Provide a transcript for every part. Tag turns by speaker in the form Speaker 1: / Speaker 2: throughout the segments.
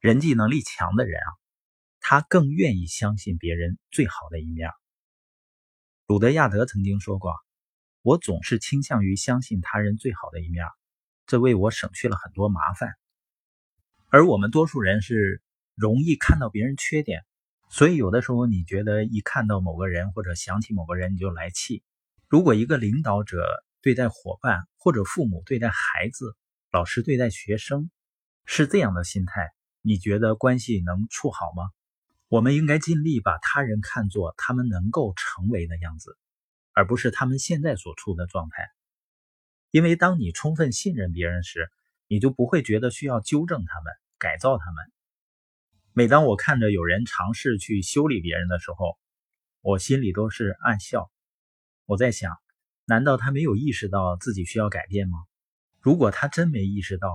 Speaker 1: 人际能力强的人啊，他更愿意相信别人最好的一面。鲁德亚德曾经说过：“我总是倾向于相信他人最好的一面，这为我省去了很多麻烦。”而我们多数人是容易看到别人缺点，所以有的时候你觉得一看到某个人或者想起某个人你就来气。如果一个领导者对待伙伴，或者父母对待孩子，老师对待学生，是这样的心态，你觉得关系能处好吗？我们应该尽力把他人看作他们能够成为的样子，而不是他们现在所处的状态。因为当你充分信任别人时，你就不会觉得需要纠正他们、改造他们。每当我看着有人尝试去修理别人的时候，我心里都是暗笑。我在想，难道他没有意识到自己需要改变吗？如果他真没意识到，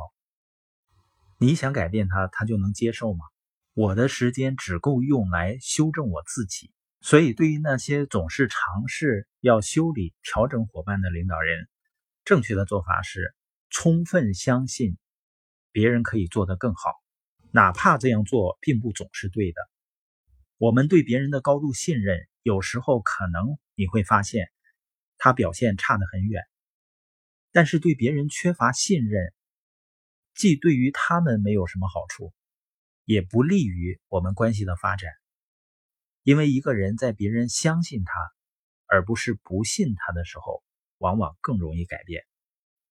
Speaker 1: 你想改变他，他就能接受吗？我的时间只够用来修正我自己，所以对于那些总是尝试要修理、调整伙伴的领导人，正确的做法是充分相信别人可以做得更好，哪怕这样做并不总是对的。我们对别人的高度信任，有时候可能你会发现他表现差得很远，但是对别人缺乏信任，既对于他们没有什么好处。也不利于我们关系的发展，因为一个人在别人相信他，而不是不信他的时候，往往更容易改变。